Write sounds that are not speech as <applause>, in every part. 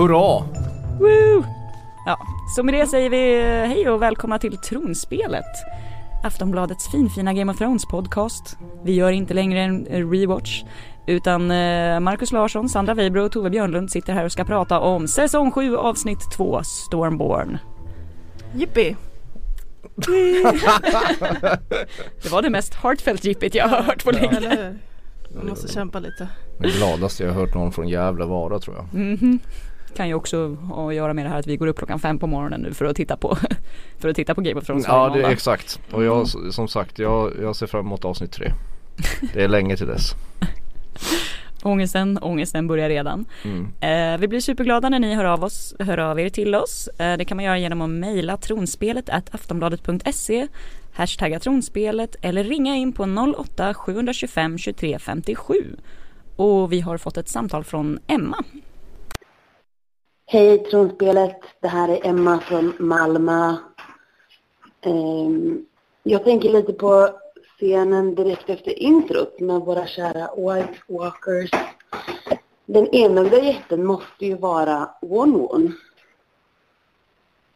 Hurra! Woo! Ja, så med det säger vi eh, hej och välkomna till Tronspelet. Aftonbladets finfina Game of Thrones podcast. Vi gör inte längre en rewatch utan eh, Marcus Larsson, Sandra Weibro och Tove Björnlund sitter här och ska prata om säsong 7 avsnitt 2 Stormborn. Jippi! <laughs> Det var det mest heartfelt jippigt jag har hört på länge. Hur? Man måste kämpa lite. Det gladaste jag har hört någon från Gävle vara tror jag. Mhm. Kan ju också ha att göra med det här att vi går upp klockan fem på morgonen nu för att titta på, <laughs> för att titta på Game of Thrones Ja det är exakt. Och jag som sagt jag, jag ser fram emot avsnitt tre. <laughs> Det är länge till dess. Ångesten, ångesten börjar redan. Mm. Eh, vi blir superglada när ni hör av, oss, hör av er till oss. Eh, det kan man göra genom att mejla tronspelet at aftonbladet.se hashtagga tronspelet eller ringa in på 08 725 23 57. Och vi har fått ett samtal från Emma. Hej Tronspelet, det här är Emma från Malmö. Ehm, jag tänker lite på scenen direkt efter introt med våra kära White Walkers. Den enögda jätten måste ju vara One-One.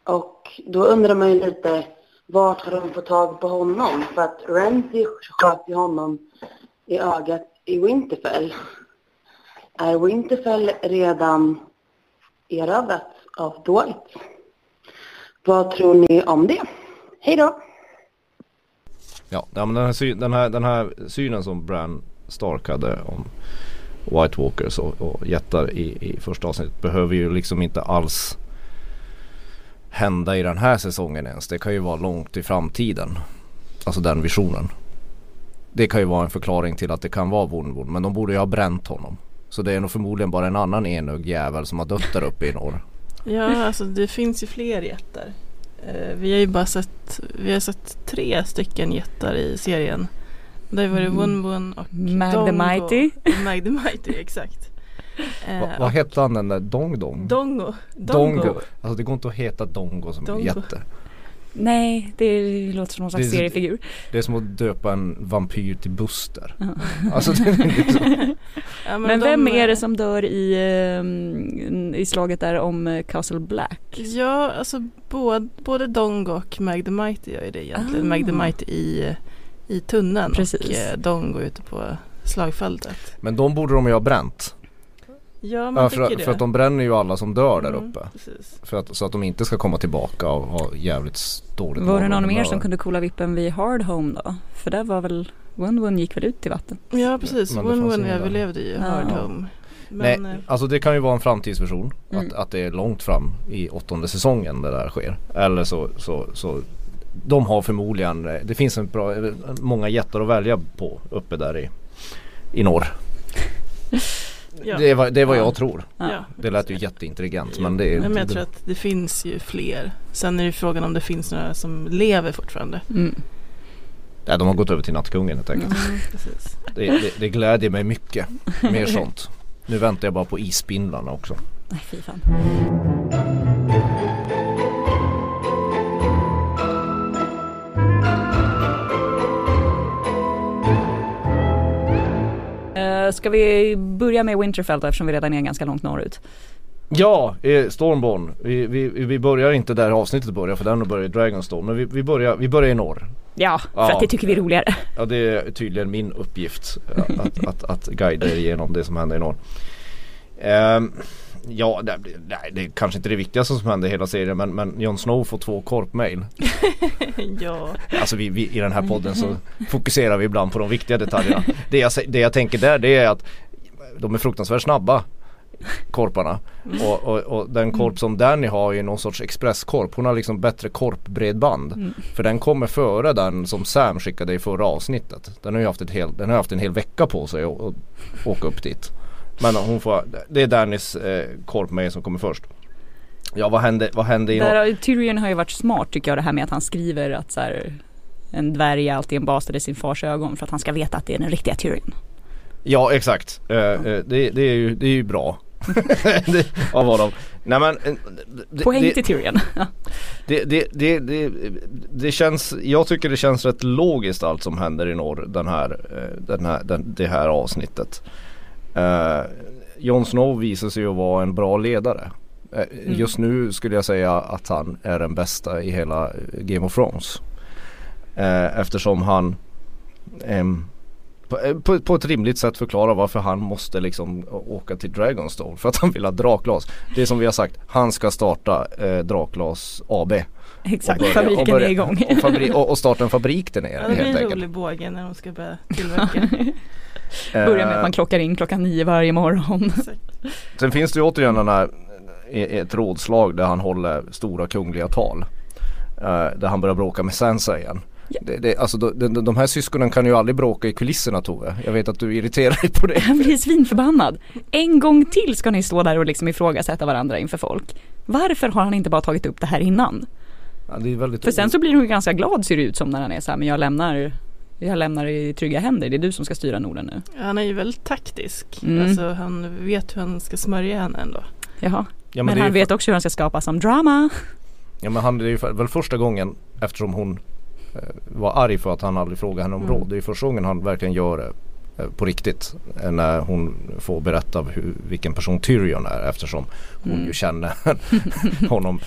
Och då undrar man ju lite, vart har de fått tag på honom? För att Ramsay sköt ju honom i ögat i Winterfell. Är Winterfell redan erövrats av dåligt. Vad tror ni om det? Hej då! Ja, men den här, den, här, den här synen som Bran Stark hade om White Walkers och, och jättar i, i första avsnittet behöver ju liksom inte alls hända i den här säsongen ens. Det kan ju vara långt i framtiden. Alltså den visionen. Det kan ju vara en förklaring till att det kan vara Vonvon men de borde ju ha bränt honom. Så det är nog förmodligen bara en annan enögd jävel som har dött där uppe i norr. Ja, alltså det finns ju fler jättar. Eh, vi har ju bara sett, vi har sett tre stycken jättar i serien. Det var det Mm. Wun Wun och Mag the Dongo. Mighty. Mag the Mighty, exakt. Eh, Va, vad hette han den där Dong Dong? Dongo. Dongo. Alltså det går inte att heta Dongo som Dongo. jätte. Nej, det låter som någon slags Det är- seriefigur. Det är som att döpa en vampyr till Buster. Ja. Alltså det är liksom, <laughs> Ja, Men de, vem är det som dör i, ehm, i slaget där om eh, Castle Black? Ja, alltså både, både Dongo och Mag the Mighty gör ju det egentligen. Ah. Mag the Mighty i, i tunneln Precis. och eh, Dongo ute på slagfältet. men de borde de ju ha bränt. Ja, man Ja, tycker för, det. för att de bränner ju alla som dör där Mm, uppe. Precis. För att, så att de inte ska komma tillbaka och ha jävligt dåligt Var det någon mer som kunde coola vippen vid Hard Home då? För där var väl, One gick väl ut till vatten? Ja, precis. Men det Wun fanns Wun ingen där. överlevde ju Ja. Hard Home. Men, Nej, eh, alltså det kan ju vara en framtidsvision. Mm. Att, att det är långt fram i åttonde säsongen det där sker. Eller så, så, så de har förmodligen, eh, det finns en bra, eh, många jättar att välja på uppe där i, i norr. <laughs> ja. Det är vad, det är vad Ja. jag tror. Ja. Det lät ju jätteintelligent men det är men jag det- tror att det finns ju fler. Sen är det frågan om det finns några som lever fortfarande. Mm. Nej, de har gått över till nattkungen helt enkelt. Mm. Det, det, det glädjer mig mycket. Mer sånt. Nu väntar jag bara på isspindlarna också. Nej fy fan. Ska vi börja med Winterfell då, eftersom vi redan är ganska långt norrut? Ja, eh, Stormborn. Vi, vi, vi börjar inte där avsnittet börjar för den börjar i Dragonstone. Men vi, vi, börjar, vi börjar i norr. Ja, för Ja. att det tycker vi är roligare. Ja det är tydligen min uppgift att, att, att, att guida er igenom det som händer i norr. Ehm, ja, det, nej, det är kanske inte det viktigaste som händer i hela serien men, men Jon Snow får två korpmail. <laughs> ja. Alltså vi, vi, i den här podden så fokuserar vi ibland på de viktiga detaljerna. Det jag, det jag tänker där det är att de är fruktansvärt snabba korparna. Och, och, och den korp som Danny har är någon sorts expresskorp. Hon har liksom bättre korpbredband. Mm. För den kommer före den som Sam skickade i förra avsnittet. Den har ju haft, ett hel, den har haft en hel vecka på sig att åka upp dit. Men hon får, det är Dannys eh, korp med som kommer först. Ja vad hände, vad hände i Där, Tyrion har ju varit smart tycker jag det här med att han skriver att så här, en dvärg är alltid en bastard i sin fars ögon för att han ska veta att det är den riktiga Tyrion. Ja exakt. Eh, eh, det, det, är ju, det är ju bra. <laughs> det, av honom. Nej men eh, det, Poäng till Tyrion. <laughs> Det, det, det, det, det känns, jag tycker det känns rätt logiskt allt som händer i norr den här, eh, den här, den, det här avsnittet. Uh, Jon Snow visar sig ju vara en bra ledare. Eh, just nu skulle jag säga att han är den bästa i hela eh, Game of Thrones. Eh, eftersom han på, eh, på, på ett rimligt sätt förklarar varför han måste liksom åka till Dragonstone för att han vill ha drakglas. Det är som vi har sagt, han ska starta eh, Drakglas AB. Exakt, börja- fabriken och börja- är igång. Och, fabri- och, och starta en fabrik där Ja, nere det blir helt en enkelt. rolig båge när de ska börja tillverka. <laughs> Börjar med att Eh, man klockar in klockan nio varje morgon. Sen finns det ju återigen den här, ett rådslag där han håller stora kungliga tal. Eh, där han börjar bråka med Sansa igen. Ja. Det, det, alltså de, de, de här syskonen kan ju aldrig bråka i kulisserna Tove. Jag vet att du irriterar dig på det. <laughs> Han blir svinförbannad. En gång till ska ni stå där och liksom ifrågasätta varandra inför folk. Varför har han inte bara tagit upp det här innan? Ja, det är väldigt För sen så blir hon ganska glad ser det ut som när han är så här, men jag lämnar jag lämnar i trygga händer, det är du som ska styra Norden nu. Han är ju väldigt taktisk. Mm. Alltså han vet hur han ska smörja henne ändå. Jaha. ja, men det är han vet också hur han ska skapa som drama. Ja men han, det är ju för- väl första gången eftersom hon eh, var arg för att han aldrig frågade henne om Mm. råd. Det är ju första gången han verkligen gör det eh, på riktigt. eh, När hon får berätta hur, vilken person Tyrion är eftersom hon Mm. ju känner <laughs> honom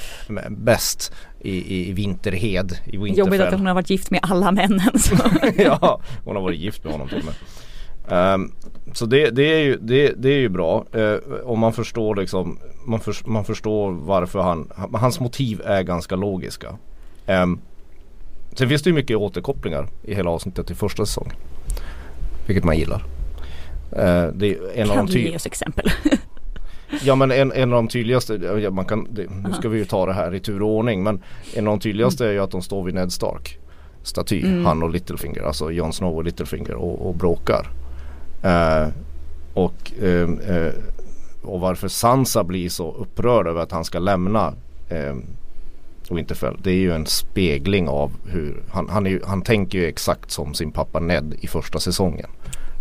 bäst i, i, Vinterhed, i Jobbigt att Winterfell. hon har varit gift med alla männen. <laughs> Ja, hon har varit gift med honom till och med. Ehm, så det, det, är ju, det, det är ju bra. Uh, om man förstår liksom man, förs- man förstår varför han, han- hans motiv är ganska logiska. Um, sen finns det ju mycket återkopplingar i hela avsnittet till första säsongen. Vilket man gillar. Eh, det är en av Kan de du ge oss exempel? Ja men en, en av de tydligaste, man kan, det, nu ska vi ju ta det här i tur och ordning men en av de tydligaste är ju att de står vid Ned Stark staty, Mm. han och Littlefinger, alltså Jon Snow och Littlefinger och, och bråkar. Eh, och, ehm, eh, och varför Sansa blir så upprörd över att han ska lämna eh, Winterfell det är ju en spegling av hur han, han, är han tänker ju exakt som sin pappa Ned i första säsongen.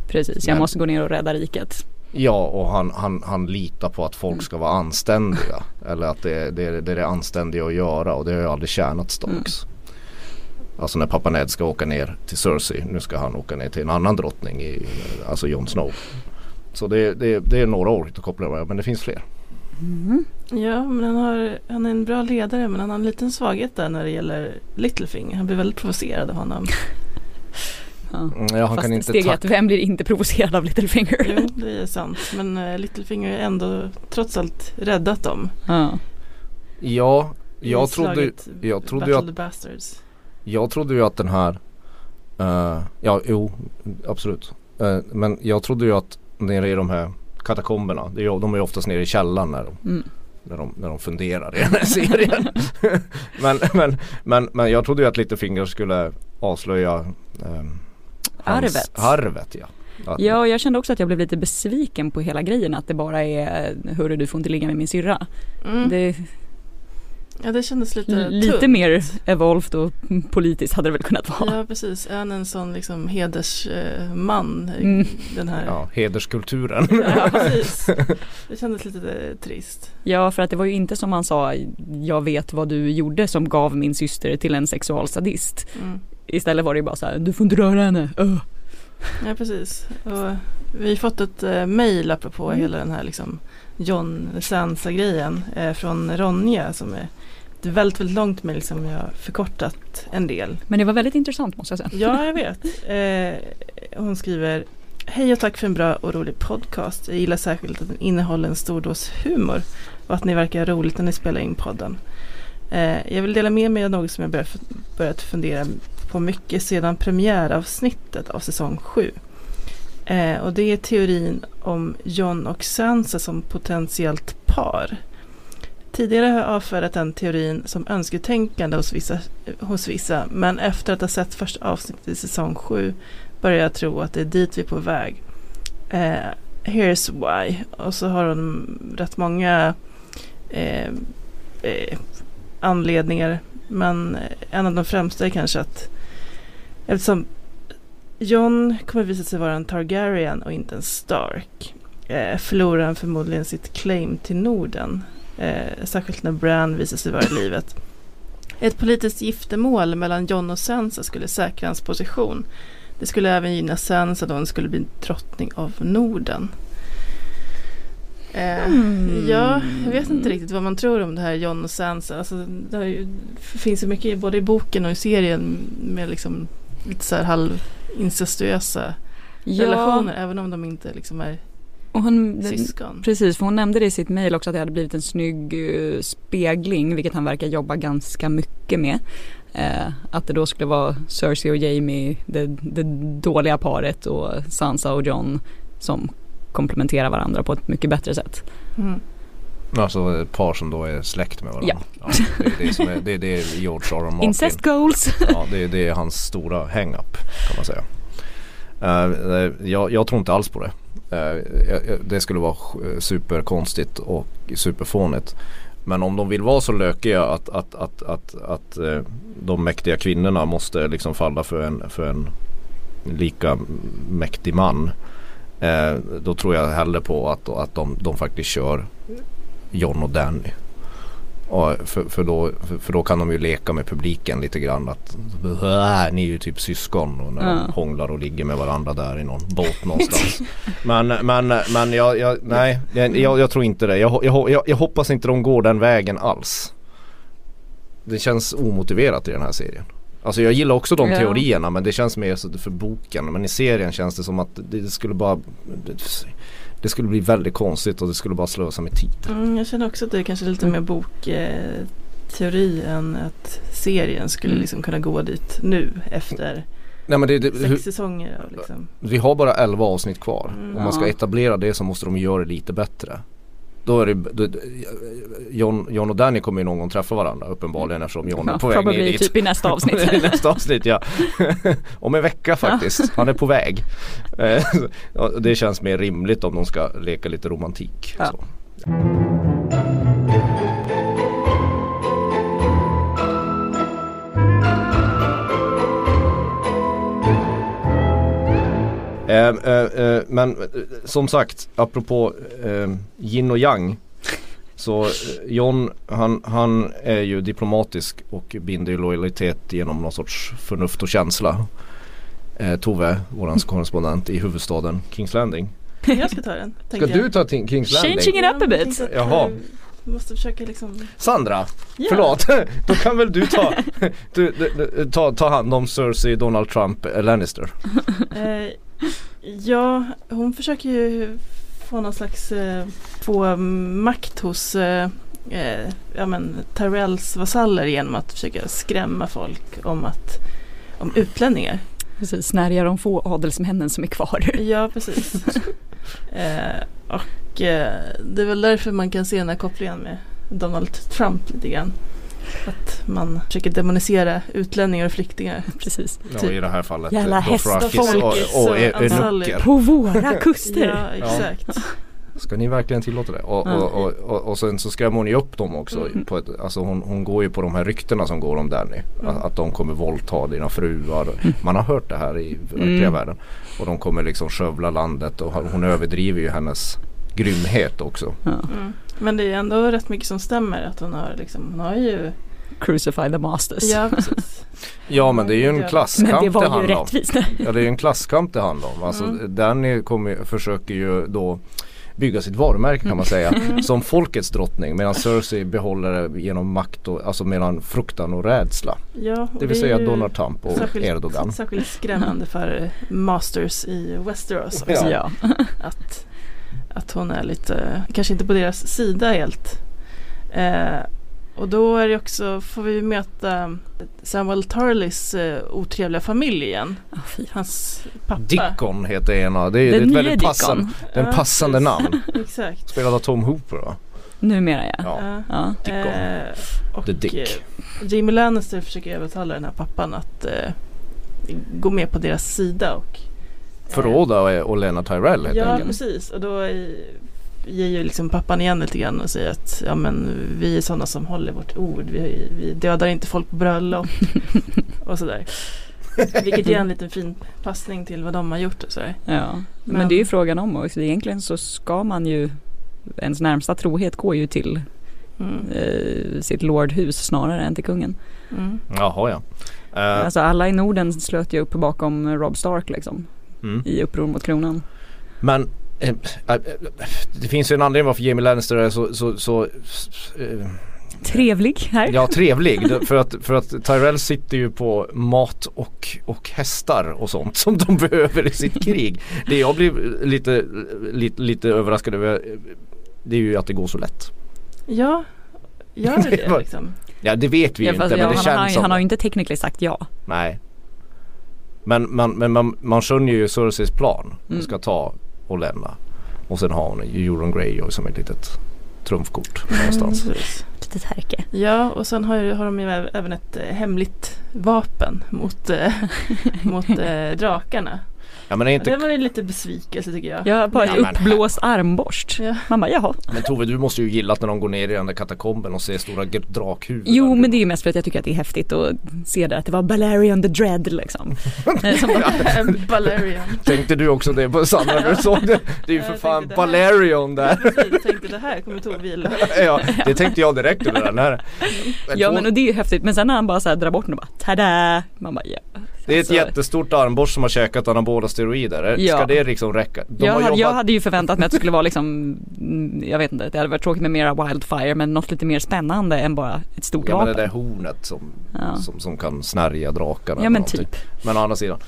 Precis, jag Men- måste gå ner och rädda riket. Ja och han, han, han litar på att folk ska vara anständiga. Eller att det, det, det är det anständiga att göra och det har ju aldrig tjänat Starks. Alltså när pappa Ned ska åka ner till Cersei. Nu ska han åka ner till en annan drottning. I, alltså Jon Snow. Så det, det, det är några år att koppla med men det finns fler. Mm. Ja, men han, har, han är en bra ledare men han har en liten svaghet där när det gäller Littlefinger. Han blir väldigt provocerad av honom. Ja. Mm, Ja, han Fast kan inte steg ett, vem blir inte provocerad av Littlefinger? Jo, det är sant. Men uh, Littlefinger har ändå trots allt räddat dem. Ja. Ja, jag trodde, jag trodde ju att Bastards. Jag trodde ju att den här eh, Ja, jo, absolut. Eh, men jag trodde ju att nere i de här katakomberna, det är, de är ju oftast nere i källaren när de, Mm. när de, när de funderar i den här serien. <laughs> men, men, men, men jag trodde ju att Littlefinger skulle avslöja hans- Arvet. Arvet ja. Att- ja, jag kände också att jag blev lite besviken på hela grejen att det bara är Hörru du får inte ligga med min syrra. Mm. Det Ja, det kändes lite lite tunt. mer evolved och politiskt hade det väl kunnat vara. Ja, precis. Är han en sån liksom hedersman? Mm. Den här. ja, hederskulturen. Ja, <laughs> precis. Det kändes lite eh, trist. Ja, för att det var ju inte som han sa Jag vet vad du gjorde som gav min syster till en sexualsadist. Mm. Istället var det bara så här, du får inte röra henne. Öh. Ja, precis. Och vi har fått ett eh, mejl apropå Mm. hela den här liksom John Sansa-grejen eh, från Ronja som är ett väldigt, väldigt långt mejl som jag förkortat en del. Men det var väldigt intressant måste jag säga. Ja, jag vet. Eh, hon skriver Hej och tack för en bra och rolig podcast. Jag gillar särskilt att den innehåller en stor dos humor och att ni verkar roligt när ni spelar in podden. Eh, jag vill dela med mig av något som jag börjat fundera på mycket sedan premiäravsnittet av säsong 7. Eh, och det är teorin om John och Sansa som potentiellt par. Tidigare har jag avfärdat den teorin som önsketänkande hos vissa, hos vissa men efter att ha sett första avsnittet i säsong 7 börjar jag tro att det är dit vi är på väg. Eh, here's why. Och så har hon rätt många eh, eh, anledningar. Men en av de främsta är kanske att eftersom John kommer visa sig vara en Targaryen och inte en Stark eh, förlorar han förmodligen sitt claim till Norden. Eh, särskilt när Bran visar sig vara i livet. Ett politiskt giftermål mellan John och Sansa skulle säkra hans position. Det skulle även gynna Sansa då hon skulle bli drottning av Norden. Eh, Mm. Ja, jag vet inte riktigt vad man tror om det här John och Sansa. Alltså, det ju, finns ju mycket både i boken och i serien med liksom lite så här halvincestuösa relationer. Även om de inte liksom är och hon, syskon. Precis, för hon nämnde det i sitt mejl också att det hade blivit en snygg eh, spegling, vilket han verkar jobba ganska mycket med. Eh, att det då skulle vara Cersei och Jamie, det, det dåliga paret och Sansa och John som komplementerar varandra på ett mycket bättre sätt. Mm. Alltså ett par som då är släkt med varandra. Ja. det, är det, som är, det är det George R. Martin. Incest goals! Ja, det, är- det är hans stora hang-up kan man säga. Eh, jag, jag tror inte alls på det. Eh, det skulle vara superkonstigt och superfånigt. Men om de vill vara så lökiga att, att, att, att, att de mäktiga kvinnorna måste liksom falla för en, för en lika mäktig man. Eh, då tror jag hellre på att, att de, de faktiskt kör John och Danny. Och för, för, då, för, för då kan de ju leka med publiken lite grann att "Äh, ni är ju typ syskon och när de Ja. hånglar och ligger med varandra där i någon båt någonstans. <laughs> men men, men jag, jag, nej, jag, jag, tror inte det. Jag, jag, jag hoppas inte de går den vägen alls. Det känns omotiverat i den här serien. Alltså jag gillar också de Ja. teorierna men det känns mer så för boken. Men i serien känns det som att det, skulle bara det, skulle bli väldigt konstigt och det skulle bara slösa med tid. Mm, jag känner också att det är kanske lite mer bokteori eh, än att serien skulle Mm. liksom kunna gå dit nu efter Nej men det, det, sex hur, säsonger. Liksom. vi har bara 11 avsnitt kvar. Mm. Om man ska etablera det så måste de göra det lite bättre. Då är det, då, John, John och Danny kommer ju någon gång träffa varandra uppenbarligen eftersom John är Ja, på väg ner dit. typ i nästa avsnitt. <laughs> I nästa avsnitt ja. <laughs> Om en vecka faktiskt. Han är på väg. Eh, <laughs> det känns mer rimligt om de ska leka lite romantik. Ja. Men eh, som sagt, apropå eh, yin och yang. Så eh, John han, han är ju diplomatisk och binder ju lojalitet genom någon sorts förnuft och känsla. Eh, Tove, våran korrespondent i huvudstaden Kings Landing. <laughs> Jag ska ta den. Ska du ta till Kings Landing? Changing it up a jag bit. Jaha. eh, måste försöka liksom Sandra, Ja. förlåt. <laughs> Då kan väl du ta, <laughs> du, du, du, ta, ta hand om Cersei, Donald Trump, eh, Lannister. Ja, hon försöker ju få någon slags eh, få makt hos eh, eh, ja, men, Tyrells vasaller genom att försöka skrämma folk om, att, om utlänningar. Precis, snärja de få adelsmännen som är kvar. <laughs> Ja, precis. eh, och eh, det är väl därför man kan se den här kopplingen med Donald Trump lite grann. Att man försöker demonisera utlänningar och flyktingar. <laughs> Precis. Ja, i det här fallet. Jävla hästfolkis och, och, e-. Enucker. På våra <laughs> kuster. Ja, exakt. Ska ni verkligen tillåta det? Och, och, och, och, och sen så skrämmer hon ju upp dem också. Mm. På ett, alltså hon, hon går ju på de här ryktena som går om Danny. Mm. Att, att de kommer våldta dina fruar. Man har hört det här i verkliga Mm. världen. Och de kommer liksom skövla landet och hon överdriver ju hennes grymhet också. Mm. Men det är ändå rätt mycket som stämmer. Att hon har, liksom, hon har ju... Crucify the masters. Ja. <laughs> Ja men det är ju en Men Men klasskamp det det, var ju handlar om. <laughs> Ja det är ju en klasskamp det handlar om. Alltså Mm. Danny kommer, försöker ju då bygga sitt varumärke kan man säga. Mm. Som folkets drottning medan Cersei behåller det genom makt och alltså mellan fruktan och rädsla. Ja, och Det vill säga Donald Trump och särskilt, Erdogan. Särskilt skrämmande för Masters i Westeros. Ja. också. Ja. Att, att hon är lite, kanske inte på deras sida helt. Eh, och då är det också, får vi möta Samuel Tarleys eh, otrevliga familj igen. Fy. Hans pappa. Dickon heter ena. Det är, det är Den ett väldigt passande, Dickon. det är en Ja, passande namn. <laughs> Exakt. Spelad av Tom Hooper va? Numera ja. Ja. Ja. Dickon. Eh, och The Dick. eh, Jamie Lannister försöker övertala den här pappan att eh, gå med på deras sida. Och, Förråda och Lena Tyrell helt Ja enkelt. precis och då ger ju liksom pappan igen lite grann och säger att ja, men, vi är sådana som håller vårt ord. Vi, vi dödar inte folk på bröllop <laughs> och sådär. Vilket ger en liten fin passning till vad de har gjort och sådär. ja. Men, Men- det är ju frågan om också. Egentligen så ska man ju Ens närmsta trohet går ju till Mm. eh, sitt lordhus snarare än till kungen. Mm. Jaha ja. Eh, Alltså alla i Norden slöt ju upp bakom Rob Stark liksom mm. i uppror mot kronan. Men eh, eh, det finns ju en anledning varför Jamie Lannister är så, så, så eh, Trevlig här. Ja trevlig för att, för att Tyrell sitter ju på mat och, och hästar och sånt som de <laughs> behöver i sitt krig. Det jag blir lite, lite, lite överraskad över det är ju att det går så lätt. Ja, gör det <laughs> det liksom? Ja det vet vi ju Ja, inte fast, men det han, känns har, som han har ju inte tekniskt sagt ja. Nej. Men, man, men man, man skönjer ju Cerseis plan. Hon Mm. ska ta och lämna. Och sen har hon ju Euron Greyjoy som ett litet trumfkort någonstans. Precis. Litet härke. Ja, och sen har, har de ju äv- även ett eh, hemligt vapen mot, eh, <laughs> mot eh, drakarna. Ja men är inte Det var ju lite besvikelse tycker jag. Jag har bara Ja, ett men- uppblåst armborst. Ja. Man bara jaha. Men Tove du måste ju gilla att när de går ner i den där katakomben och ser stora drakhuvuden. Jo men det är ju mest för att jag tycker att det är häftigt att se det att det var Balerion the Dread liksom. <laughs> Balerion. Tänkte du också det på Sandra när du såg det? Det är ju för fan. Balerion där. Precis, jag tänkte det här kommer Tove gilla. ja, det tänkte jag direkt under den här. ja men och det är ju häftigt men sen när han bara så här drar bort den och bara tada! Man bara ja. Det är ett Alltså, jättestort armborst som har käkat anabola steroider. Ja. Ska det liksom räcka? De jag, har hade, jag jobbat- hade ju förväntat mig att det skulle vara liksom, mm, jag vet inte, det hade varit tråkigt med mera Wildfire men något lite mer spännande än bara ett stort Ja men det vapen. där hornet som, Ja. som, som kan snärja drakarna. Ja men typ. Men å andra sidan.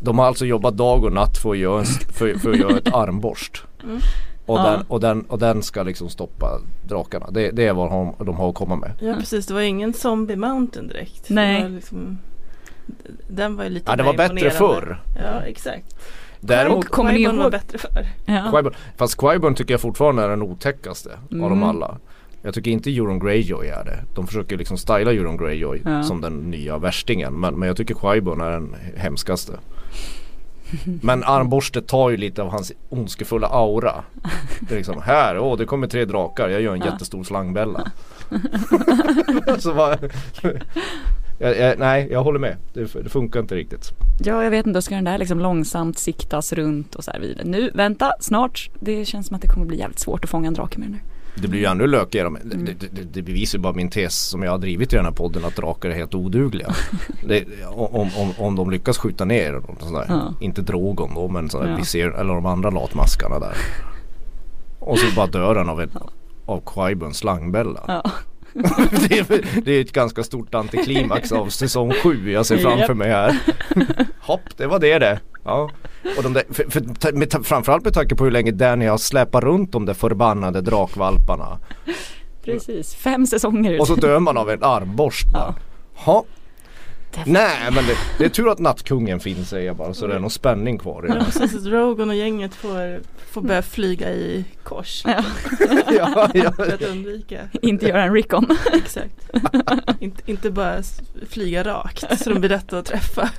De har alltså jobbat dag och natt för att göra, en, för, för att göra ett armborst. Mm. Och, Ja. den, och, den, och den ska liksom stoppa drakarna. Det, det är vad de, de har att komma med. Ja precis, det var ingen Zombie Mountain direkt. Nej. Det var liksom, den var ju lite Ja det var bättre förr. Ja exakt. Däremot Och kommer ni Qui-Gon var ihåg? bättre förr. Ja. Qui-Gon, fast Qui-Gon tycker jag fortfarande är den otäckaste av dem Mm. alla. Jag tycker inte Euron Greyjoy är det. De försöker liksom styla Euron Greyjoy Ja. som den nya värstingen. Men, men jag tycker Qui-Gon är den hemskaste. Men armborstet tar ju lite av hans ondskefulla aura. Det är liksom här, åh det kommer tre drakar, jag gör en Ja. jättestor slangbella. <laughs> <laughs> Så bara, jag, jag, nej jag håller med, det, det funkar inte riktigt. ja jag vet inte, då ska den där liksom långsamt siktas runt och så här vidare. Nu, vänta, snart. Det känns som att det kommer bli jävligt svårt att fånga en drake med den här. Det blir ju ännu lökigare. Mm. Det, det, det, det bevisar ju bara min tes som jag har drivit i den här podden att drakar är helt odugliga. <laughs> det, om, om, om de lyckas skjuta ner sådär. Ja. inte Drogon då men sådär, Ja. vi ser, eller de andra latmaskarna där. Och så bara dör han av, ett, av Qui-Bons slangbella. Ja. <laughs> det, är, det är ett ganska stort antiklimax av säsong 7 jag ser framför Japp. mig här. Hopp, det var det det. Ja. Och de där, för, för, med, framförallt med tanke på hur länge Danny har släpat runt de där förbannade drakvalparna. Precis, fem säsonger. Och så dör man av en armborst. Ha. Nej men det, det är tur att nattkungen finns säger jag bara så det är någon spänning kvar i Ja det. precis, Drogon och gänget får, får börja flyga i kors. Ja, <laughs> ja, ja. <laughs> För att undvika. inte göra en recon. <laughs> Exakt. inte, inte bara flyga rakt så de blir lätta att träffa.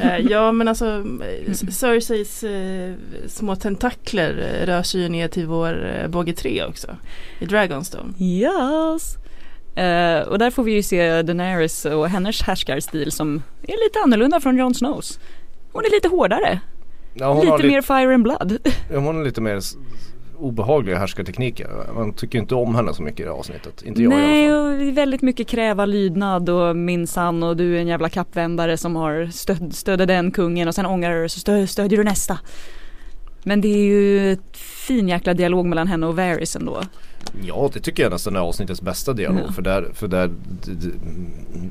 Eh, ja men alltså S- Cerseis eh, små tentakler eh, rör sig ju ner till vår eh, båge 3 också. I Dragonstone. Yes. Eh, och där får vi ju se Daenerys och hennes härskarstil som är lite annorlunda från Jon Snows. Hon är lite hårdare, Ja, lite lite, mer fire and blood. ja, hon har lite mer obehagliga härskartekniker. Man tycker inte om henne så mycket i det här avsnittet. Inte jag i Nej, alla fall. och väldigt mycket kräva lydnad och minsann och du är en jävla kappvändare som har stöd, stödde den kungen och sen ångrar du så stö, stödjer du nästa. Men det är ju fin jäkla dialog mellan henne och Varys ändå. Ja det tycker jag nästan är avsnittets bästa dialog. Ja. För där, för där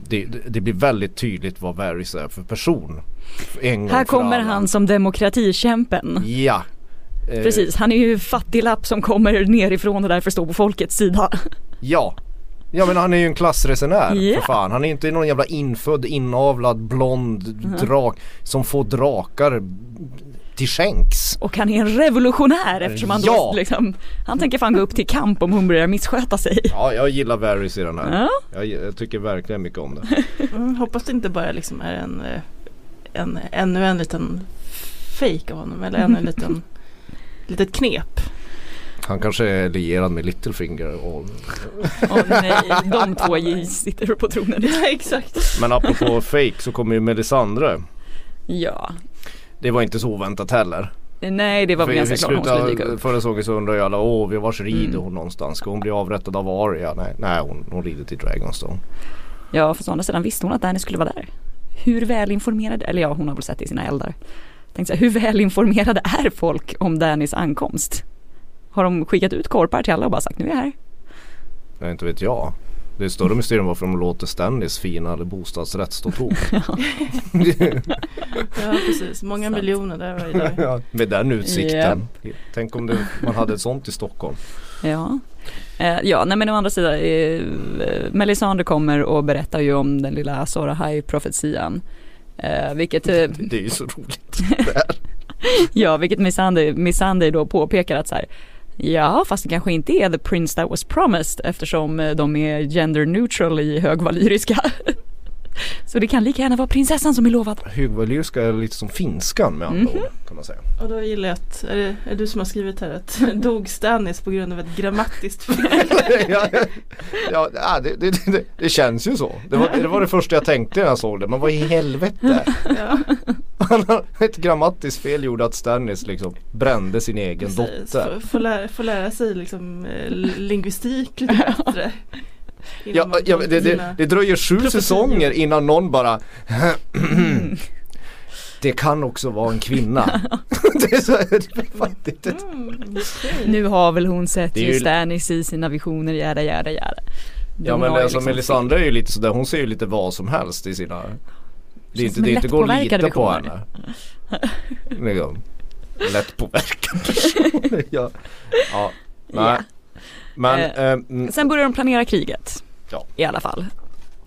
det, det, det blir väldigt tydligt vad Varys är för person. Gång Här för kommer han som demokratikämpen. Ja. Eh, Precis, han är ju fattiglapp som kommer nerifrån och därför står på folkets sida. Ja. Ja men han är ju en klassresenär Ja. för fan. Han är inte någon jävla infödd, inavlad, blond drak som får drakar till skänks. Och han är en revolutionär eftersom han Ja. då liksom, han tänker fan gå upp till kamp om hon börjar missköta sig. Ja jag gillar Varys i den här. Ja, Jag, jag tycker verkligen mycket om det. <laughs> Mm, hoppas det inte bara liksom är en, eh, en ännu en liten fake av honom eller ännu en liten <laughs> litet knep. Han kanske är lierad med Littlefinger och Åh nej, de två sitter på tronen. Ja exakt. Men apropå fake så kommer ju Melisandre. Ja, Det var inte så oväntat heller. nej det var väl ganska klart hon skulle dyka upp. förra säsongen så undrar ju alla, åh vars rider Mm. hon någonstans? Ska hon bli avrättad av Arya? Nej, nej hon, hon rider till Dragonstone. Ja, fast å andra sidan visste hon att Danny skulle vara där. Hur väl informerad, eller ja hon har väl sett det i sina eldar. Tänkte så här, hur väl informerade är folk om Dannys ankomst? Har de skickat ut korpar till alla och bara sagt nu är jag här? Jag inte vet jag. Det är större mysterium varför de låter Stannys fina bostadsrätt stå tom. <laughs> <laughs> Ja precis, många Sant. miljoner där varje dag. <laughs> Ja, Med den utsikten. Tänk om det, man hade ett sånt i Stockholm. Ja. Eh, ja, nej men å andra sidan, eh, Melisandre kommer och berättar ju om den lilla Azor Ahai-profetian. Eh, vilket, eh, Det är ju så roligt. ja, vilket Missandei då påpekar att så här, ja, fast det kanske inte är the prince that was promised eftersom eh, de är gender neutral i högvalyriska. <laughs> Så det kan lika gärna vara prinsessan som är lovad. Högvalyriska är lite som finskan med andra Mhm. ord kan man säga. Och då gillar jag att, är det är du som har skrivit här att <laughs> dog Stannis på grund av ett grammatiskt fel? <laughs> ja, ja, det, det, det, det känns ju så. Det var, det var det första jag tänkte när jag såg det. Men vad i helvete. Ja, <laughs> ett grammatiskt fel gjorde att Stannis liksom brände sin egen precis. dotter. Få, få, lära, lära sig liksom eh, lingvistik lite bättre. Ja, ja, det, det, det dröjer sju säsonger innan någon bara <clears throat> Det kan också vara en kvinna. <laughs> <laughs> så, Mm. Nu har väl hon sett ju Stannis i sina visioner, jära jära jära. De Ja men alltså liksom Melisandre är ju lite sådär, hon ser ju lite vad som helst i sina Det är inte, det är inte går att lita på vision. henne. Liksom. Lättpåverkad <laughs> person. ja. ja. Nej. Ja. Men Eh, eh, mm, Sen börjar de planera kriget. Ja. I alla fall.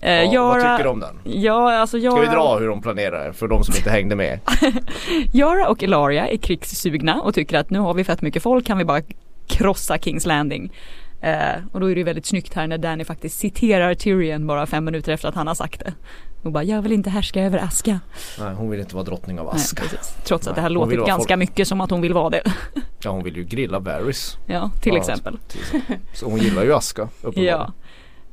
Eh, ja, vad Yara- tycker du om den? Ja, alltså Yara, Ska vi dra hur de planerar för de som inte hängde med? <laughs> Yara och Elaria är krigssugna och tycker att nu har vi fett mycket folk, kan vi bara krossa Kings Landing. Eh, och då är det ju väldigt snyggt här när Danny faktiskt citerar Tyrion bara fem minuter efter att han har sagt det. Och bara, jag vill inte härska över Aska. Nej hon vill inte vara drottning av Nej, Aska. precis. Trots att Nej, det hon låter vill vara ganska folk- mycket som att hon vill vara det. <laughs> Ja hon vill ju grilla Varys. Ja, till Ja, exempel. till exempel. Så hon gillar ju Aska <laughs> uppenbarligen.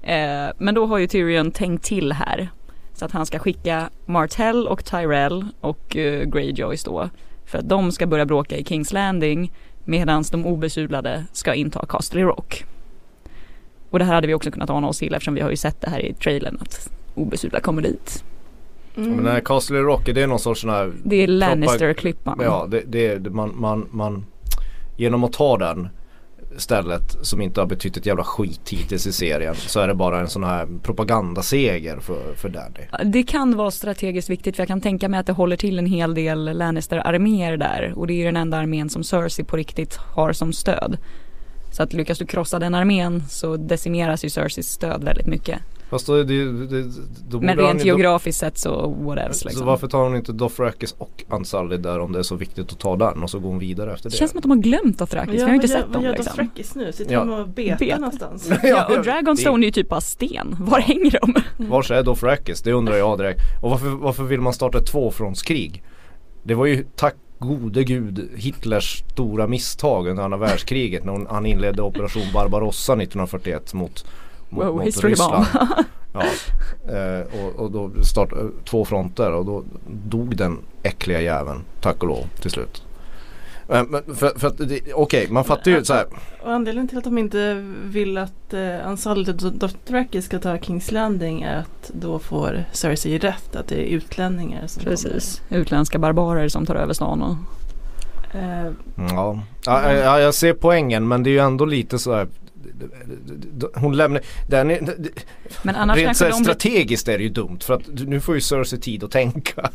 Ja. Eh, men då har ju Tyrion tänkt till här. Så att han ska skicka Martell och Tyrell och eh, Greyjoys då. För att de ska börja bråka i Kings Landing medan de obesudlade ska inta Castle Rock. Och det här hade vi också kunnat ana oss till eftersom vi har ju sett det här i trailern att obesudlade kommer dit. Mm. Men den här Castle Rock, det är någon sorts sån här Det är Lannister-klippan. Ja, det, det, det man, man, man Genom att ta den stället som inte har betytt ett jävla skit hittills i serien så är det bara en sån här propagandaseger för, för Danny. Det kan vara strategiskt viktigt för jag kan tänka mig att det håller till en hel del Lannister-arméer där och det är ju den enda armén som Cersei på riktigt har som stöd. Så att lyckas du krossa den armén så decimeras ju Cerseis stöd väldigt mycket. Fast då, det, det, då Men rent geografiskt sett så Så liksom. varför tar hon inte Dothrakis och Ansalli där om det är så viktigt att ta den och så går hon vidare efter Det det? känns som att de har glömt Dothrakis, vi Ja, har ju inte gör- sett dem Vad gör liksom. Dothrakis nu? Sitter Ja. de och betar Betar. någonstans? <laughs> Ja och Dragonstone är ju typ bara sten, var hänger de? Vars är Dothrakis? Det undrar jag direkt. Och varför, varför vill man starta ett tvåfrontskrig? Det var ju tack gode gud Hitlers stora misstag under andra världskriget när hon, han inledde operation Barbarossa 1941 mot, mot, Wow, mot history Ryssland. bomb. <laughs> Ja, eh, och, och då startade två fronter och då dog den äckliga jäveln tack och lov till slut. Eh, Men för, för att, okej man fattar ju så här. Och anledningen till att de inte vill att eh, Ansaldo Dothraki ska ta Kings Landing är att då får Cersei rätt att det är utlänningar som Precis, utländska barbarer som tar över stan och kommer. Eh, Ja. Ja, ja, jag ser poängen men det är ju ändå lite så här. Hon lämnar, den är, Men annars rent så här de strategiskt är det ju dumt för att nu får ju Cersei tid att tänka.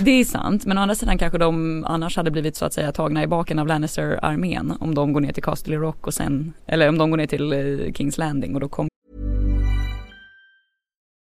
det är sant, men å andra sidan kanske de annars hade blivit så att säga tagna i baken av Lannister-armén om de går ner till Castle Rock och sen, eller om de går ner till eh, Kings Landing och då kommer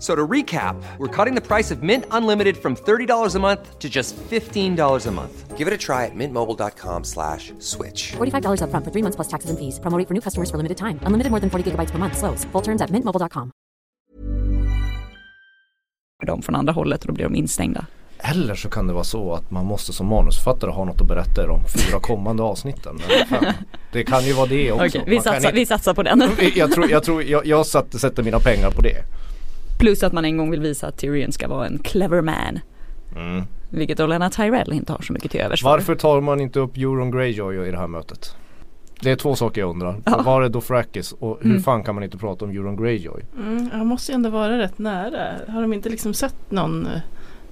So to recap, we're cutting the price of Mint Unlimited from $30 a month to just $15 a month. Give it a try at mintmobile.com slash switch. $45 upfront for three months plus taxes and fees. Promo rate for new customers for limited time. Unlimited more than 40 gigabytes per month. Slows. Full terms at mintmobile.com. de från andra hållet och då blir de instängda. Eller så kan det vara så att man måste som manusförfattare ha något att berätta i de fyra <laughs> kommande avsnitten. Det kan ju vara det också. Okej, vi, satsar, inte- vi satsar på den. <laughs> Jag tror, jag, tror jag, jag satt, sätter mina pengar på det. Plus att man en gång vill visa att Tyrion ska vara en clever man. Mm. Vilket Olena Tyrell inte har så mycket till övers för. Varför tar man inte upp Euron Greyjoy i det här mötet? Det är två saker jag undrar. Ja. Var är Dothraki och hur Mm. fan kan man inte prata om Euron Greyjoy? Mm, han måste ju ändå vara rätt nära. Har de inte liksom sett någon, eh,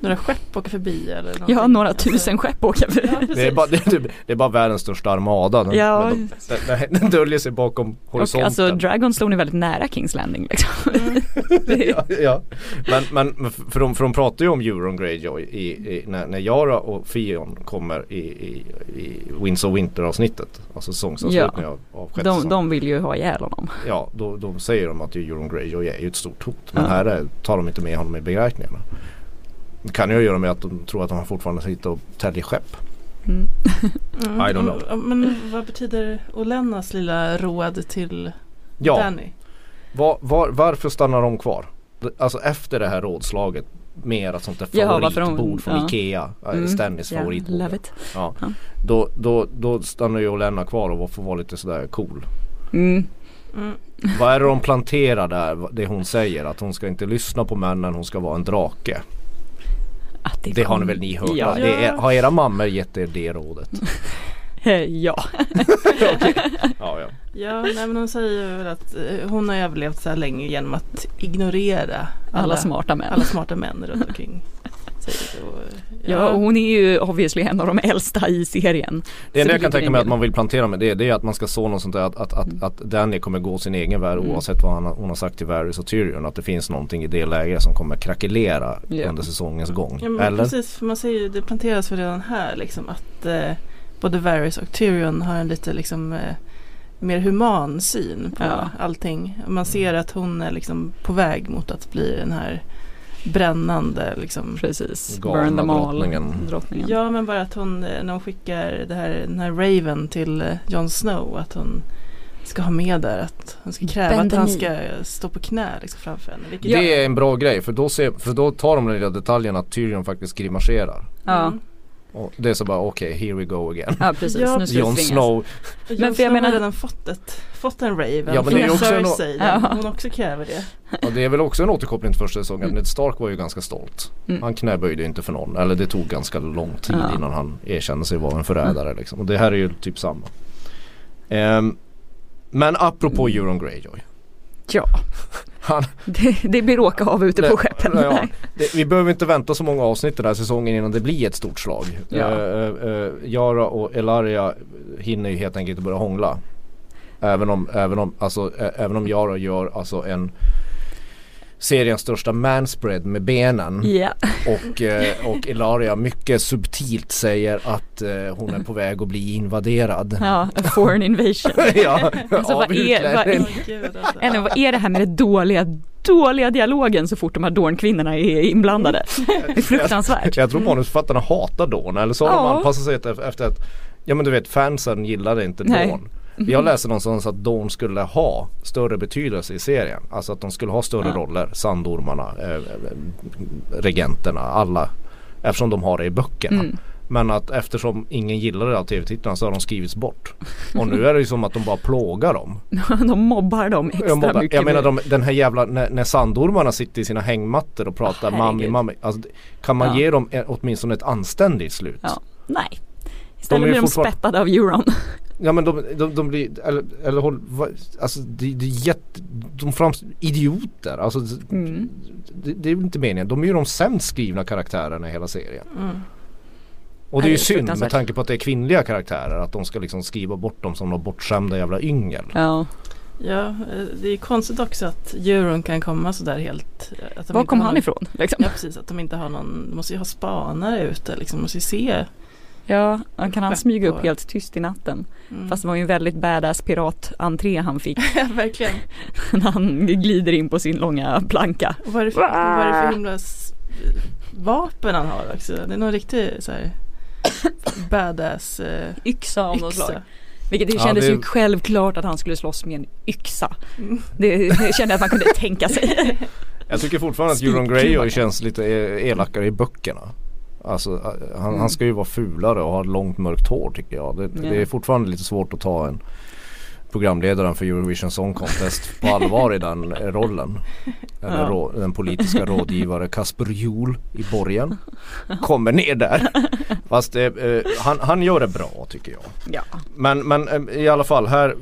några skepp åka förbi eller någonting? Ja, några Alltså- tusen skepp åker förbi. Ja, Det är, bara, det, är, det är bara världens största armada. Den, Ja. men de, den, den döljer sig bakom Och horisonten. alltså Dragonstone är väldigt nära Kings Landing liksom. Mm. <laughs> Ja, ja. Men, men för, de, för de pratar ju om Euron Greyjoy i, i, när, när Yara och Fion kommer i, i, i Winds of Winter avsnittet. Alltså säsongsavslutningen av, av sjätte de, de vill ju ha ihjäl honom. Ja, då, då säger de att Euron Greyjoy är ju ett stort hot. Men Ja. här är, tar de inte med honom i beräkningarna. Det kan ju göra med att de tror att han fortfarande sitter och täljer skepp. Mm. Mm. I don't know. Men vad betyder Olenas lilla råd till Ja, Danny? var, var, varför stannar de kvar? Alltså efter det här rådslaget med ert sånt där de- favoritbord från ja. Ikea. Mm. Stannys Ja, favoritbord. love it. Ja. Ja. Då, då, då stannar ju Olenna kvar och får vara lite sådär cool. Mm. Mm. Vad är det de planterar där? Det hon säger att hon ska inte lyssna på männen, hon ska vara en drake. Att Det har ni väl ni hört? Ja. Det är, har era mammor gett er det rådet? <laughs> ja. <laughs> Ja, ja. Ja, nej, men hon säger väl att eh, hon har överlevt så här länge genom att ignorera Alla smarta män. alla smarta män runt omkring sig. Och, Ja, och hon är ju obviously en av de äldsta i serien. Det enda jag kan tänka mig att man vill plantera med det, det är att man ska så något sånt där att, att, att, att Danny kommer gå sin egen väg Mm. oavsett vad han, hon har sagt till Varys och Tyrion. Att det finns någonting i det läget som kommer krackelera Ja. under säsongens gång. Ja, men Eller? precis, för man säger ju, det planteras väl redan här liksom att eh, både Varys och Tyrion har en lite liksom eh, mer human syn på Ja. allting. Man ser att hon är liksom på väg mot att bli den här brännande liksom. Precis. Galna Burn them all. drottningen. drottningen. Ja men bara att hon, eh, när hon skickar det här, den här Raven till eh, Jon Snow, att hon ska ha med där att hon ska kräva Bend att han ska stå på knä liksom framför henne. Vilket Det är en bra grej för då, ser, för då tar de den lilla detaljen att Tyrion faktiskt grimaserar. Ja. Mm. Och det är så bara okej, here we go again. ja, precis. Ja, nu ska Jon tvingas. Snow, Men Jon för jag menar- har redan fått, ett, fått en Raven Ja, men det är också en- Cersei där Ja. hon också kräver det. och det är väl också en återkoppling till första säsongen. Mm. Ned Stark var ju ganska stolt. Mm. Han knäböjde inte för någon. Eller det tog ganska lång tid Ja. innan han erkände sig vara en förrädare. Liksom. Och det här är ju typ samma. Ehm, men apropå Mm. Euron Greyjoy. Ja, Han, det, det blir åka av ute på skeppen. ja. Det, vi behöver inte vänta så många avsnitt den här säsongen innan det blir ett stort slag. Ja. Eh, eh, Yara och Elaria hinner ju helt enkelt inte börja hångla. Även om, även om, alltså, även om Yara gör alltså en seriens största manspread med benen Ja, och, eh, och Elaria mycket subtilt säger att eh, hon är på väg att bli invaderad. ja, a foreign invasion. <laughs> ja, Alltså, vad är- vad är- alltså. <laughs> Eller vad är det här med det dåliga, dåliga dialogen så fort de här Dorn-kvinnorna är inblandade? Det är fruktansvärt. Jag tror manusförfattarna hatar Dawn eller så har de Ja. anpassat sig efter, efter att Ja men du vet fansen gillade inte. Dawn. Jag läste någonstans att Dawn skulle ha större betydelse i serien. Alltså att de skulle ha större Ja. roller. Sandormarna, eh, eh, regenterna, alla. Eftersom de har det i böckerna. Mm. Men att eftersom ingen gillade det av tv-titlarna så har de skrivits bort. Och nu är det ju som att de bara plågar dem. <laughs> De mobbar dem extra Jag, mobbar, mycket. jag menar de, den här jävla, när, när sandormarna sitter i sina hängmattor och pratar Ah, mammi mammi. Alltså, kan man Ja. ge dem en, åtminstone ett anständigt slut? Ja. Nej. De Istället är ju blir de fortfarande- spettade av euron. <laughs> Ja men de, de, de blir, eller, eller håll, alltså det, det är jätte, de framstår idioter. Alltså Mm. det, det är ju inte meningen. De är ju de sämst skrivna karaktärerna i hela serien. Mm. Och det är ju synd med tanke på att det är kvinnliga karaktärer. Att de ska liksom skriva bort dem som några bortskämda jävla yngel. Ja. Ja, eh, det är konstigt också att euron kan komma sådär helt. eh, Att de Var kom han någon, ifrån? Liksom? Ja precis, att de inte har någon, de måste ju ha spanare ute liksom, de måste ju se. Ja, kan han smyga upp helt tyst i natten? Mm. Fast det var ju en väldigt badass piratentré han fick <laughs> verkligen. <laughs> när han glider in på sin långa planka. Och vad är det för, vad är det för himla vapen han har också? Det är någon riktig så här <laughs> badass eh, Yxa av något slag. Vilket det Ja, kändes det- ju självklart att han skulle slåss med en yxa. Mm. Det, det kände jag att man kunde tänka sig. Jag tycker fortfarande att Euron. Greyjoy känns lite e- elakare i böckerna. Alltså eh, han, Mm. han ska ju vara fulare och ha långt mörkt hår tycker jag. Det, Ja. det är fortfarande lite svårt att ta en programledaren för Eurovision Song Contest på allvar i den rollen. Eller Ja. rå, den politiska rådgivare Kasper Juhl i borgen. Kommer ner där. Fast eh, eh, han, han gör det bra tycker jag. Ja. Men, men eh, i alla fall här,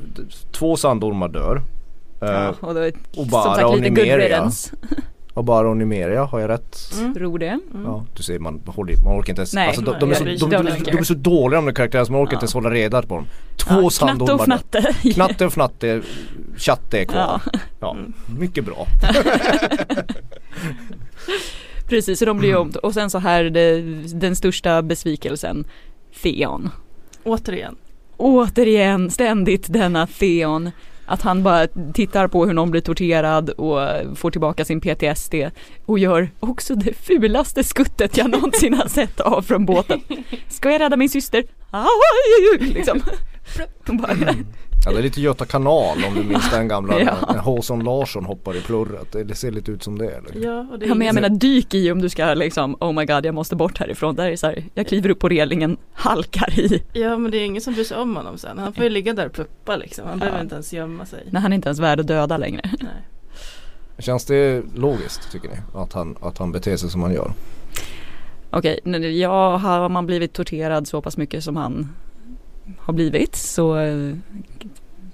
två sandormar dör. Eh, ja och då, och bara som sagt och lite good Nimeria. Och bara och Nimeria, har jag rätt? Tror det. Ja, du ser man, håller, man orkar inte ens, Nej, alltså, de, de, är så, de, de, de, är så dåliga de där karaktärerna så man orkar Ja. inte ens hålla reda på dem. Två Ja, <laughs> Knatte och fnatte. Knatte och fnatte, chatte är kvar. Ja. Ja. mycket bra. <laughs> Precis, så de blir ju Mm. om. Och sen så här det, den största besvikelsen. Theon. Återigen. Återigen, ständigt denna Theon. Att han bara tittar på hur någon blir torterad och får tillbaka sin PTSD och gör också det fulaste skuttet jag någonsin har sett av från båten. Ska jag rädda min syster? Aj, liksom. Ja, det är lite Göta kanal om du minns den gamla <laughs> Ja. när Håsan Larsson hoppar i plurret. Det, ser lite ut som det. Eller? Ja, och det är Ja men jag menar dyk i om du ska liksom Oh my god jag måste bort härifrån. Där är det så här, jag kliver upp på relingen, halkar i. Ja men det är ingen som bryr sig om honom sen. Han får ju ligga där och puppa liksom. Han behöver Ja. inte ens gömma sig. När han inte ens är värd att döda längre. Nej. Känns det logiskt tycker ni? Att han, att han beter sig som han gör? Okej, nu- ja har man blivit torterad så pass mycket som han har blivit så eh,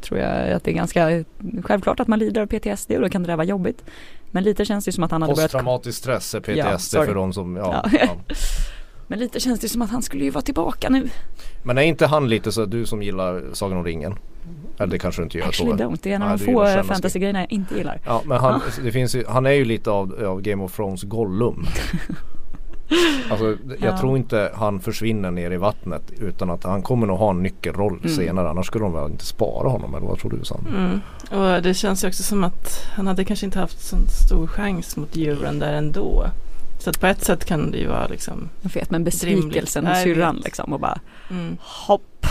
tror jag att det är ganska självklart att man lider av PTSD och då kan det där vara jobbigt. Men lite känns det som att han hade börjat Posttraumatisk stress är PTSD Ja, för de som, ja, Ja. ja. <laughs> Men lite känns det som att han skulle ju vara tillbaka nu. Men är inte han lite så, du som gillar Sagan om ringen? Eller det kanske du inte gör Actually Tove? don't, det är en av de få fantasy-grejerna jag inte gillar. Ja men han, det finns ju, han är ju lite av, av Game of Thrones Gollum. <laughs> Alltså jag Ja. tror inte han försvinner ner i vattnet utan att han kommer nog ha en nyckelroll Mm. senare annars skulle de väl inte spara honom eller vad tror du Sandra? Mm. Och det känns ju också som att han hade kanske inte haft så stor chans mot djuren där ändå. Så att på ett sätt kan det ju vara liksom Jag vet men besvikelsen hos syrran liksom och bara mm. hopp.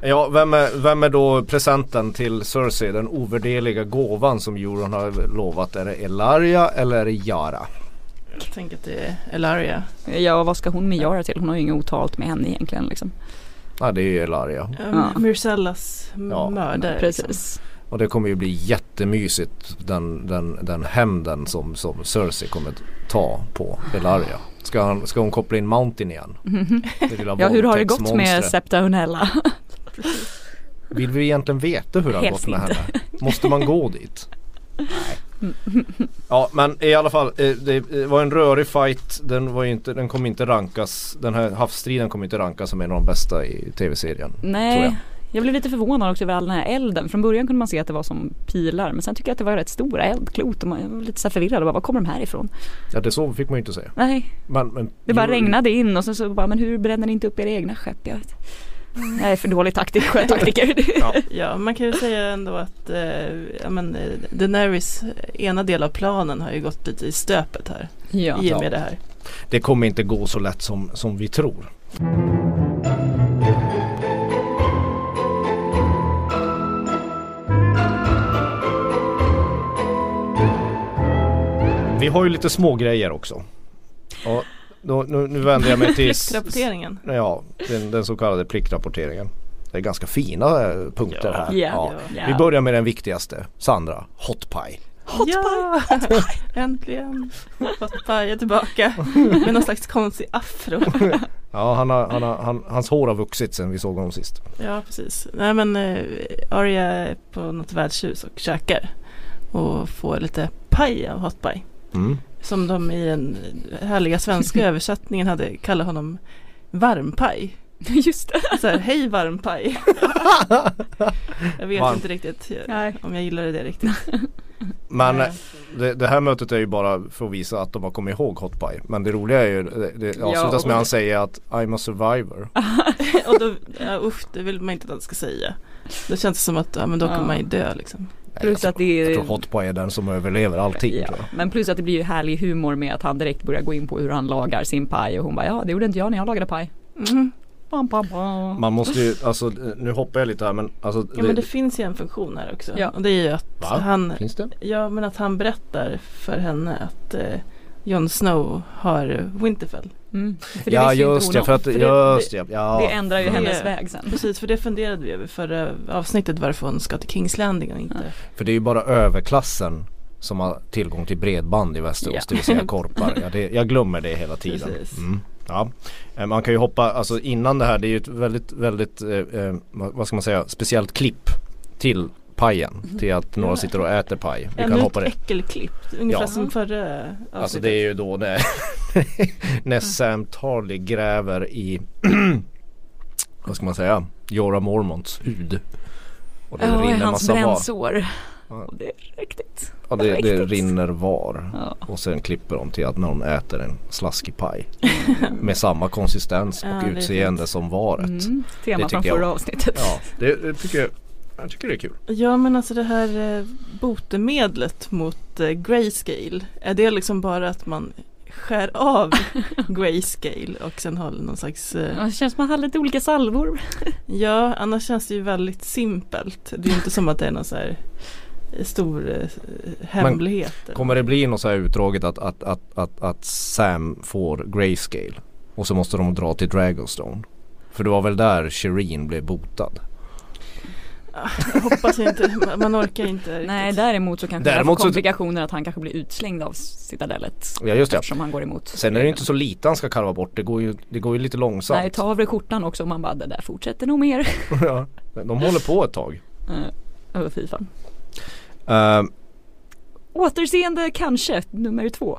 Ja vem är, vem är då presenten till Cersei? Den ovärdeliga gåvan som Euron har lovat. Är det Elaria eller är det Yara? Tänker är Elaria. Ja vad ska hon med Yara till? Hon har ju inget otalt med henne egentligen liksom. Ja det är ju Elaria. Ja. Myrcellas Ja, mördare. Liksom. Precis. Och det kommer ju bli jättemysigt den, den, den hämnden som, som Cersei kommer ta på Elaria. Ska, han, ska hon koppla in Mountain igen? Lilla Ja hur har det gått med. Septa Unella? Vill vi egentligen veta hur det har gått med inte. henne? Måste man gå dit? <laughs> Nej. Ja men i alla fall eh, det var en rörig fight. Den, var inte, den kommer inte rankas. Den här havsstriden kommer inte rankas som en av de bästa i tv-serien. Nej. jag. Jag. blev lite förvånad också över all den här elden. Från början kunde man se att det var som pilar men sen tycker jag att det var rätt stora eldklot och man jag var lite så förvirrad och bara, var kommer de här ifrån? Ja det så fick man ju inte säga. Nej, Men, men, det bara regnade in och sen så bara, men hur bränner ni inte upp era egna skepp? Jag vet. Jag är för dålig taktik, sjötaktiker. Ja. <laughs> Ja, man kan ju säga ändå att eh, ja, men, eh, Daenerys ena del av planen har ju gått lite i stöpet här. ja. I och Ja. med det här. Det kommer inte gå så lätt som, som vi tror. Vi har ju lite små grejer också. Och då, nu, nu vänder jag mig till Pliktrapporteringen. Ja, den, den så kallade pliktrapporteringen. Det är ganska fina eh, punkter Ja. här. Ja. Ja. Vi börjar med den viktigaste. Sandra, hot pie. Hot ja, <laughs> äntligen! Hot pie är tillbaka med någon slags konstig afro. <laughs> Ja, han har, han har, han, hans hår har vuxit sen vi såg honom sist. Ja, precis. Nej men eh, Arya är på något värdshus och käkar. Och får lite paj av hot pie. Mm. Som de i den härliga svenska <laughs> översättningen hade kallat honom varmpaj. <laughs> Just det. Så här, hej varmpaj. <laughs> jag vet Varm. inte riktigt Nej. om jag gillade det riktigt. Men det, det här mötet är ju bara för att visa att de har kommit ihåg hot pie. Men det roliga är ju, det, det avslutas och med att han det- säger att I'm a survivor. och då, ja, usch, det vill man inte att han ska säga. Då känns det som att ja, men då kommer Ja. man ju dö liksom. Plus jag att det är- Jag tror är den som överlever allting. Ja. Men plus att det blir ju härlig humor med att han direkt börjar gå in på hur han lagar sin paj och hon bara ja det gjorde inte jag när jag lagade paj. Pam. Man måste ju, alltså nu hoppar jag lite här men alltså Ja men det finns ju en funktion här också. Ja. Och det är ju att Va? han Finns det? Ja men att han berättar för henne att eh, Jon Snow har Winterfell. Mm. För det Ja just det, för att, För det- just det, ja. Det ändrar ju Mm. hennes väg sen. Precis, för det funderade vi över förra avsnittet varför hon ska till Kings Landing och inte. För det är ju bara överklassen som har tillgång till bredband i Västerås, Ja. det vill säga <laughs> korpar. Ja, det, jag glömmer det hela tiden. Precis. Mm. Ja. Eh, Man kan ju hoppa, alltså innan det här, det är ju ett väldigt, väldigt, eh, eh, vad vad ska man säga, speciellt klipp till pajen. Till att några Ja. sitter och äter paj. Vi Ännu kan ett hoppa det. äckelklipp, ungefär Ja. som förra avsnittet. Alltså det är ju då när, <laughs> när Sam Tarly gräver i, <clears throat> vad ska man säga, Jorah Mormonts hud. Och det Ja, i rinner hans brännsår. Ja. Och det är riktigt. Ja det, det rinner var. Ja. Och sen klipper de till att någon äter en slaskig paj. <laughs> Med samma konsistens Ja, och är utseende som varet. Mm. Tema från jag. förra avsnittet. Ja det, det tycker jag, jag tycker det är kul. Ja men alltså det här eh, botemedlet mot eh, grayscale, är det liksom bara att man skär av <laughs> grayscale och sen har någon slags eh, Det känns som att man har lite olika salvor. <laughs> Ja, annars känns det ju väldigt simpelt. Det är ju inte som att det är någon så här eh, stor eh, hemlighet. Kommer det bli något så här utdraget att, att, att, att, att Sam får grayscale? Och så måste de dra till Dragonstone. För det var väl där Shireen blev botad. Jag hoppas inte, man- orkar inte riktigt. Nej däremot så kanske Däremot det så- får komplikationer att han kanske blir utslängd av citadellet. Ja just det. Eftersom han går emot. Sen är det inte så lite han ska karva bort. Det går ju, det går ju lite långsamt. Nej, ta av dig skjortan också och man bara det där fortsätter nog mer. <laughs> ja, de håller på ett tag. Uh, oh, fy fan. Uh, Återseende kanske, nummer två.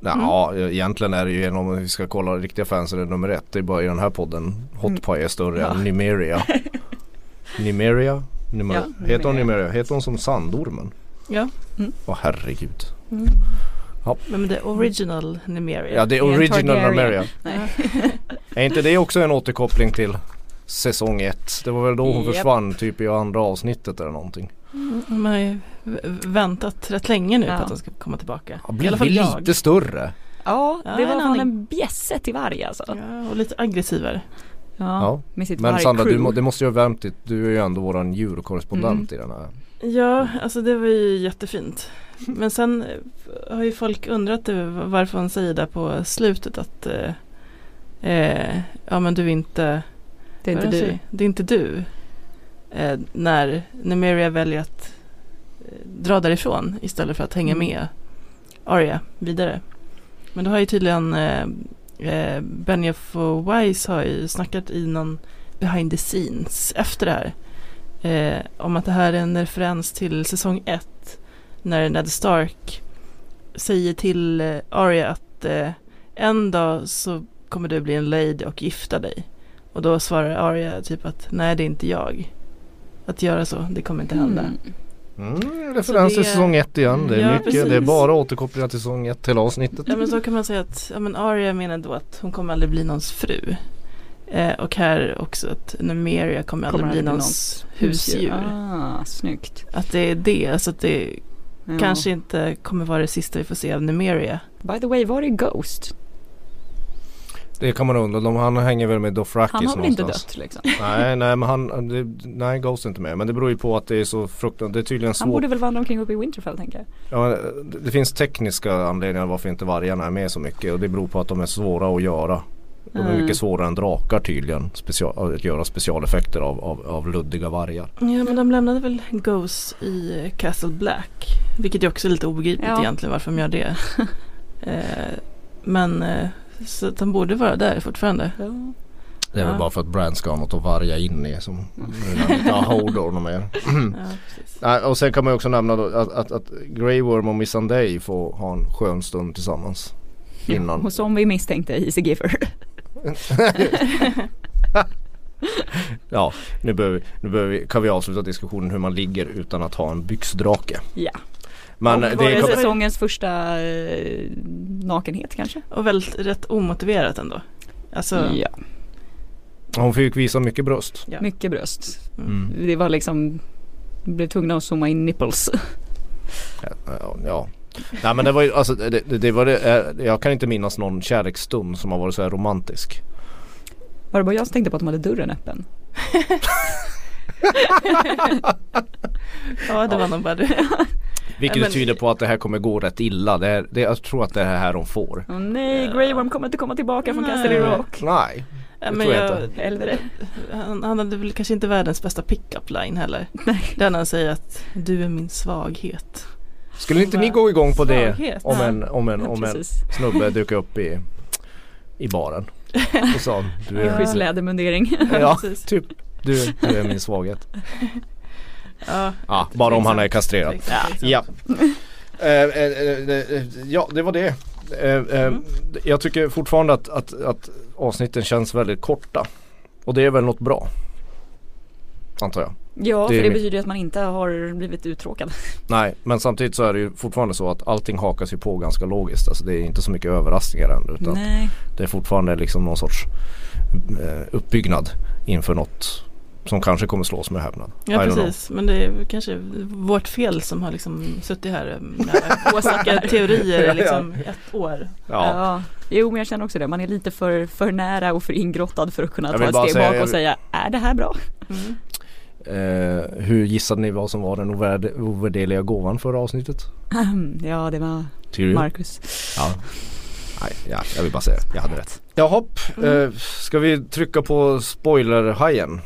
Ja, egentligen är det ju om vi ska kolla riktiga fans är det nummer ett. Det är bara i den här podden. Hot Pie är större Ja. än Numeria. <laughs> Numeria? Numer- Ja, Heter hon. Numeria? Heter hon som Sandormen? Ja, Åh herregud. men det är original Numeria. Ja det är original. Nej. <laughs> Är inte det också en återkoppling till säsong ett? Det var väl då hon Japp. försvann typ i andra avsnittet eller någonting. Man har ju väntat rätt länge nu Ja. på att de ska komma tillbaka. Alla fall blivit jag. lite större. Ja, Ja, det en var en bjässe till varg alltså. Ja, Ja, och lite aggressivare. Ja. med sitt Men Sandra du, det måste ju ha värmt ditt, du är ju ändå våran djurkorrespondent Mm. i den här. Ja, alltså det var ju jättefint. Men sen eh, har ju folk undrat över varför hon säger där på slutet att eh, eh, ja men du är inte Det är inte du. Det är inte du. Eh, när Numeria väljer att eh, dra därifrån istället för att hänga Mm. med Arya vidare. Men då har ju tydligen eh, eh, Benioff och Wise har ju snackat i någon behind the scenes efter det här. Eh, om att det här är en referens till säsong 1 när Ned Stark säger till eh, Arya att eh, en dag så kommer du bli en lady och gifta dig. Och då svarar Arya typ att nej det är inte jag. Att göra så, det kommer inte hända. Mm. Mm, referens till det- säsong ett igen. Det är Ja, mycket, det är precis. bara återkopplingar till säsong ett till avsnittet. Ja men så kan man säga att ja, men Arya menar då att hon kommer aldrig bli någons fru. Eh, och här också att Numeria kommer aldrig Kommer bli bli någons husdjur. Ah, snyggt. Att det är det, alltså att det Ja. kanske inte kommer vara det sista vi får se av Numeria. By the way, var är Ghost? Det kan man undra. De, han hänger väl med Dothraki Han har väl inte någonstans. dött liksom? Nej, <laughs> nej men han, det, nej Ghost är inte med. Men det beror ju på att det är så fruktansvärt, det är tydligen Han svårt. borde väl vandra omkring uppe i Winterfell tänker jag. Ja, det, det finns tekniska anledningar varför inte vargarna är med så mycket. Och det beror på att de är svåra att göra. De är Mm. mycket svårare än drakar tydligen. Special, att göra specialeffekter av, av, av luddiga vargar. Ja men de lämnade väl Ghost i eh, Castle Black. Vilket ju också är lite obegripligt Ja. egentligen varför de gör det. <laughs> eh, men eh, så att de borde vara där fortfarande. Ja. Det är väl Ja. bara för att Brand ska ha något att varga in i som inte har Hodor och mer. Ja, <clears throat> och sen kan man ju också nämna då att, att, att Grey Worm och Missandei får ha en skön stund tillsammans. Innan. Och som vi misstänkte, Easy Giver. <laughs> Ja, nu, behöver, nu behöver vi, kan vi avsluta diskussionen hur man ligger utan att ha en byxdrake. Ja. Men och det var det är, säsongens första eh, nakenhet kanske? Och väldigt rätt omotiverat ändå. Alltså, Ja, hon fick visa mycket bröst. ja. mycket bröst. Mm. Det var liksom, blev tvungna att zooma in nipples. <laughs> Ja. Nej men det var ju, alltså det, det, var det, eh, jag kan inte minnas någon kärleksstund som har varit så här romantisk. Var det bara jag som tänkte på att de hade dörren öppen? <laughs> ja, det var nog bara det. <laughs> Vilket men- tyder på att det här kommer gå rätt illa. Det är, det, jag tror att det är här de får. Åh nej, Grey Worm kommer inte komma tillbaka från. Castle Rock. Nej. Det men tror jag jag, han, han hade väl kanske inte världens bästa pick-up line heller. Nej. Där han säger att du är min svaghet. Skulle inte ni gå igång på det Svaghet. om en, om en, om en snubbe dök upp i, i baren och sa du är, Schysst lädermundering. ja, <laughs> typ du, du är min svaghet. Ja, Ja, bara om han är kastrerad. Ja. Eh, eh, eh, ja, det var det. Mm. Jag tycker fortfarande att, att, att avsnitten känns väldigt korta. Och det är väl något bra. Antar jag. Ja, Det för det betyder ju att man inte har blivit uttråkad. <laughs> Nej, men samtidigt så är det ju fortfarande så att allting hakas ju på ganska logiskt. Alltså det är inte så mycket överraskningar än utan Nej. det är fortfarande liksom någon sorts eh, uppbyggnad inför något som kanske kommer slås med häpnad. I Ja know. precis, men det är kanske vårt fel som har liksom suttit här med <laughs> Åsikter. teorier Ja, i liksom ett år. Ja. Jo men jag känner också det, man är lite för, för nära och för ingrottad för att kunna ta ett steg säga- bak och säga är det här bra? Mm. Eh, hur gissade ni vad som var den ovärd- ovärderliga gåvan förra avsnittet? ja det var Tyrion? Marcus. Ja. Nej, ja, jag vill bara säga jag hade rätt. Jaha, Mm. eh, ska vi trycka på spoilerhajen?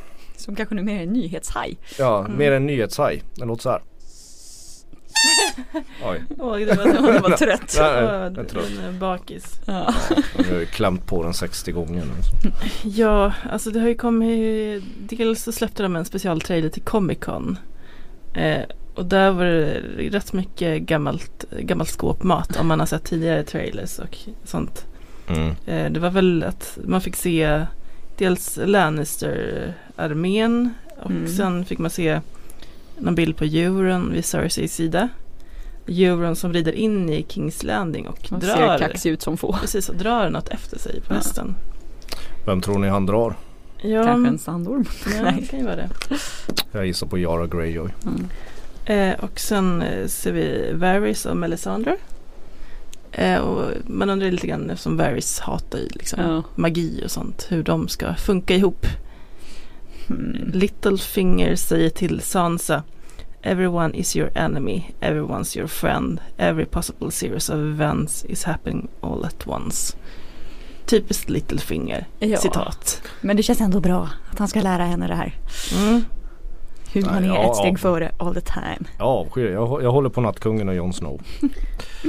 Som kanske numera är en nyhetshaj. Ja, Mm. mer en nyhetshaj. Den låter så här. <laughs> Oj, Åh, det var, det var trött. <laughs> Nej, är trött. den är bakis. Ja. jag har ju klämt på den 60 gånger nu. <laughs> Ja, alltså det har ju kommit, dels så släppte de en specialtrailer till Comic Con. Eh, och där var det rätt mycket gammalt, gammalt skåpmat om man har sett tidigare trailers och sånt. Mm. Eh, det var väl att man fick se dels Lannister-armén och Mm. sen fick man se någon bild på Euron vid Cerseis sida. Euron som rider in i Kings Landing och, Och drar, ser kaxig ut som få. precis, och drar något efter sig på Ja. hästen. Vem tror ni han drar? Ja, Kanske en sandorm. ja Nej. det kan ju vara det. Jag gissar på Yara Greyjoy. Mm. Eh, och sen eh, ser vi Varys och Melisandre. Eh, och man undrar lite grann eftersom Varys hatar ju liksom Ja. magi och sånt. Hur de ska funka ihop. Mm. Littlefinger säger till Sansa Everyone is your enemy, everyone's your friend, every possible series of events is happening all at once. Typiskt Littlefinger, Ja. citat. Men det känns ändå bra att han ska lära henne det här. Mm. Hur man är ja, ett steg ja. före all the time. Jag avskyr jag, jag håller på Nattkungen och Jon Snow. <laughs>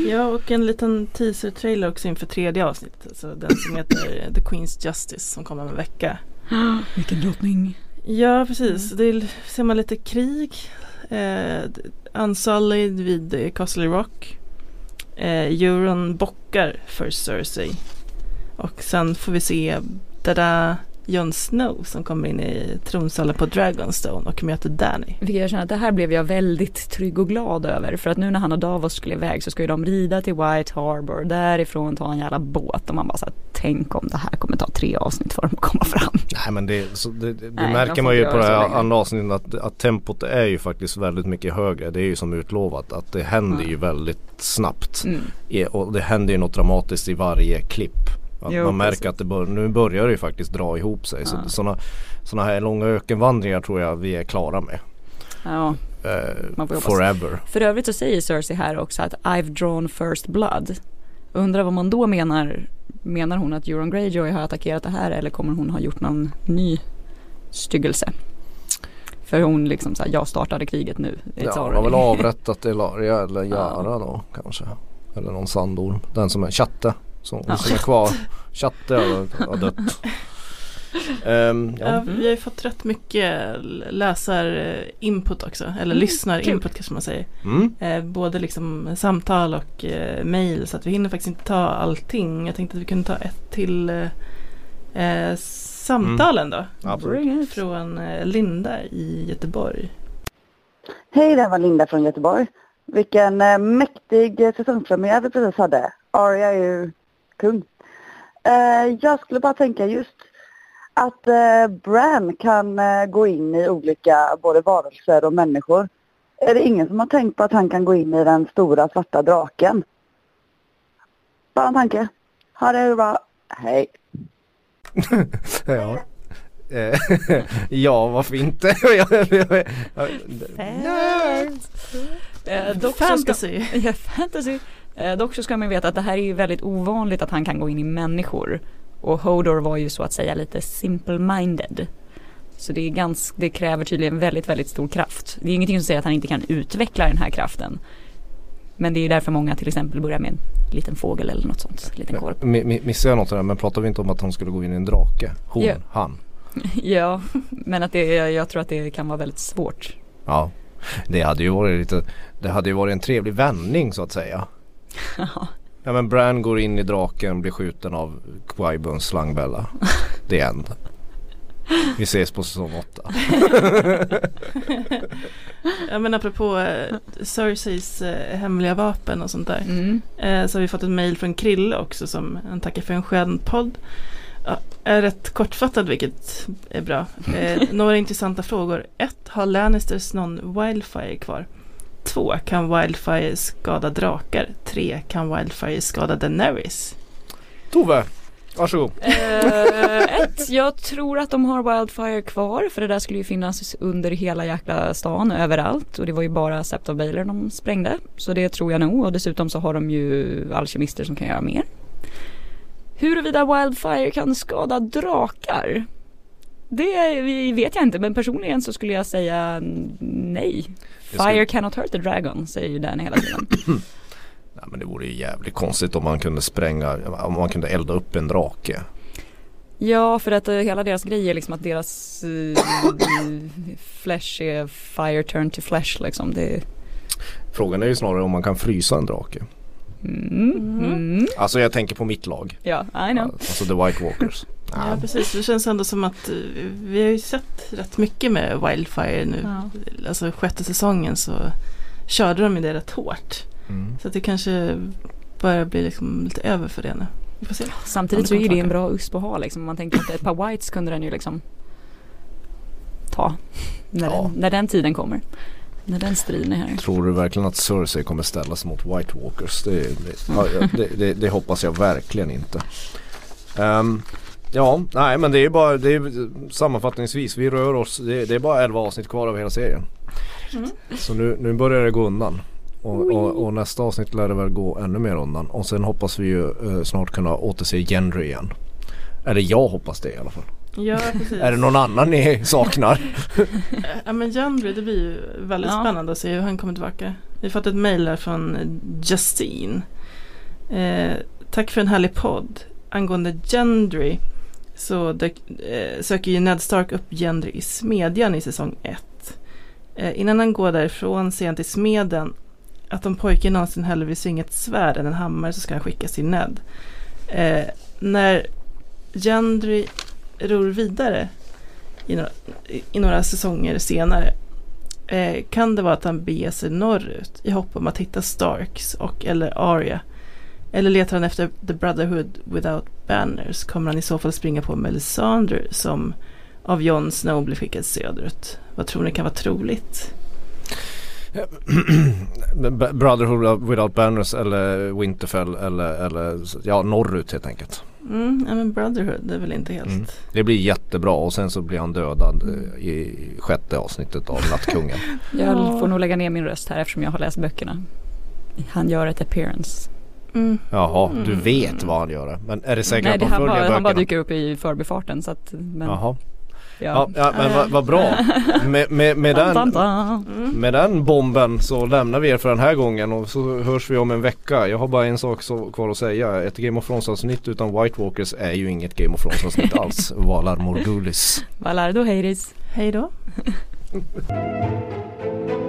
Ja, och en liten teaser-trailer också inför tredje avsnittet. Alltså den som heter <gasps> The Queen's Justice som kommer om en vecka. <gasps> Vilken drottning. Ja, precis. Det ser man lite krig. Eh, Unsullied vid eh, Castle Rock. Eh, Euron bockar för Cersei. Och sen får vi se Dada Jon Snow som kommer in i tronsalen på Dragonstone och möter Danny. Vilket jag känner att det här blev jag väldigt trygg och glad över. För att nu när han och Davos skulle iväg så ska ju de rida till White Harbor. Därifrån ta en jävla båt. Och man bara så här, tänk om det här kommer ta tre avsnitt för dem att komma fram. Nej men det, så det, det Nej, märker man ju på det här andra avsnittet att, att tempot är ju faktiskt väldigt mycket högre. Det är ju som utlovat att det händer Ja. ju väldigt snabbt. Mm. Och det händer ju något dramatiskt i varje klipp. Att Jo, man märker precis. att det bör, nu börjar det ju faktiskt dra ihop sig. Så Ja. sådana såna här långa ökenvandringar tror jag vi är klara med. Ja. Hoppas. forever. För övrigt så säger Cersei här också att I've drawn first blood. Undrar vad man då menar. Menar hon att Euron Greyjoy har attackerat det här eller kommer hon ha gjort någon ny styggelse? För hon liksom såhär, jag startade kriget nu. It's Ja, already. har väl <laughs> avrättat Elaria eller Jara då kanske. Eller någon sandorm. Den som är chatte. Som, Ja. som är kvar. <laughs> Chatte <laughs> har, dött. Ehm, Ja, vi har ju fått rätt mycket läsar-input också. Eller Mm, lyssnar-input kanske man säger. Mm. Eh, både liksom samtal och eh, mail så att vi hinner faktiskt inte ta allting. Jag tänkte att vi kunde ta ett till eh, eh, samtalen då. Absolut. Från eh, Linda i Göteborg. Hej, det här var Linda från Göteborg. Vilken eh, mäktig eh, säsongspremiär vi precis hade. Arya är ju kung. Eh, jag skulle bara tänka just att eh, Bran kan eh, gå in i olika både varelser och människor. Är det ingen som har tänkt på att han kan gå in i den stora svarta draken? Bara en tanke. Ha det bra. Hej. <laughs> Ja. <laughs> Ja, varför inte? <laughs> Fantasy. Fantasy. Eh, dock så ska man veta att det här är ju väldigt ovanligt att han kan gå in i människor. Och Hodor var ju så att säga lite simple-minded. Så det, är gans, det kräver tydligen väldigt, väldigt stor kraft. Det är ingenting som säger att han inte kan utveckla den här kraften. Men det är därför många till exempel börjar med en liten fågel eller något sånt. En liten korp. Mi- mi- Missade jag något där men pratar vi inte om att hon skulle gå in i en drake? Hon, Ja. han. <laughs> ja, men att det, jag tror att det kan vara väldigt svårt. Ja. Det hade ju varit lite, det hade ju varit en trevlig vändning så att säga. Ja men Bran går in i draken, blir skjuten av Quibons slangbella. <laughs> The end. Vi ses på säsong 8. <laughs> Ja men apropå eh, Cerseis eh, hemliga vapen och sånt där. Mm. Eh, så har vi fått ett mail från Krille också som han tackar för en skön podd. Ja, är rätt kortfattad vilket är bra. Eh, <laughs> några intressanta frågor. 1. Har Lannisters någon Wildfire kvar? 2. Kan Wildfire skada drakar? 3. Kan Wildfire skada Daenerys? Tove, varsågod. Eh, ett, jag tror att de har Wildfire kvar för det där skulle ju finnas under hela jäkla stan överallt och det var ju bara Sept of Baelor de sprängde. Så det tror jag nog och dessutom så har de ju alkemister som kan göra mer. Huruvida Wildfire kan skada drakar? Det vet jag inte men personligen så skulle jag säga nej. Det skulle- Fire cannot hurt the dragon säger ju Danny hela tiden. <clears throat> Nej men det vore ju jävligt konstigt om man kunde spränga, om man kunde elda upp en drake. Ja, för att eh, hela deras grej är liksom att deras uh, flesh är fire turn to flesh liksom. Det, Frågan är ju snarare om man kan frysa en drake. Mm, mm. Alltså jag tänker på mitt lag. Ja, I know. Alltså the White Walkers. Ja precis, det känns ändå som att eh, vi har ju sett rätt mycket med Wildfire nu. Ja. Alltså sjätte säsongen så körde de ju det rätt hårt. Mm. Så att det kanske börjar bli liksom lite över för det nu. Vi får se. Samtidigt Ja, så är det en bra USP att ha liksom. Om Man tänker att ett par whites kunde den ju liksom ta när, Ja. den, när den tiden kommer. När den striden är här. Tror du verkligen att Cersei kommer ställas mot White Walkers? Det, det, det, det, det hoppas jag verkligen inte. Ehm, ja, nej men det är bara det är, sammanfattningsvis. Vi rör oss. Det, är bara 11 avsnitt kvar av hela serien. Så nu, nu börjar det gå undan. Och, och, och nästa avsnitt lär det väl gå ännu mer undan. Och sen hoppas vi ju eh, snart kunna återse Gendry igen. Eller jag hoppas det i alla fall. Ja <laughs> precis. Är det någon annan ni saknar? <laughs> Ja men Gendry det blir ju väldigt Ja. spännande att se hur han kommer tillbaka. Vi har fått ett mejl här från Justine. Eh, tack för en härlig podd. Angående Gendry så dök, eh, söker ju Ned Stark upp Gendry i Smedjan i säsong 1. Eh, innan han går därifrån ser han till smeden att om pojken någonsin hellre vill svinga ett svärd än en hammare så ska han skickas till Ned. Eh, när Gendry ror vidare i några, i, några säsonger senare eh, kan det vara att han beger sig norrut i hopp om att hitta Starks och eller Arya. Eller letar han efter The Brotherhood Without Banners kommer han i så fall springa på Melisandre som av Jon Snow blir skickad söderut. Vad tror ni kan vara troligt? Brotherhood Without Banners eller Winterfell eller, eller ja norrut helt enkelt. Mm, ja men Brotherhood det är väl inte helt. Mm. Det blir jättebra och sen så blir han dödad eh, i sjätte avsnittet av Nattkungen. <laughs> Jag Ja. får nog lägga ner min röst här eftersom jag har läst böckerna. Han gör ett appearance. Mm. Jaha, du Mm. vet vad han gör. Men är det säkert Nej, att de han, följer bara, böckerna? han bara dyker upp i förbifarten så att men, Jaha. Ja, ja. ja men vad vad bra. Med, med, med, den. Mm. med den bomben så lämnar vi er för den här gången och så hörs vi om en vecka. Jag har bara en sak så kvar att säga. Ett Game of Thrones avsnitt utan White Walkers är ju inget Game of Thrones avsnitt <laughs> alls. Valar Morgulis. Valardo Heiris. Hej då. <laughs>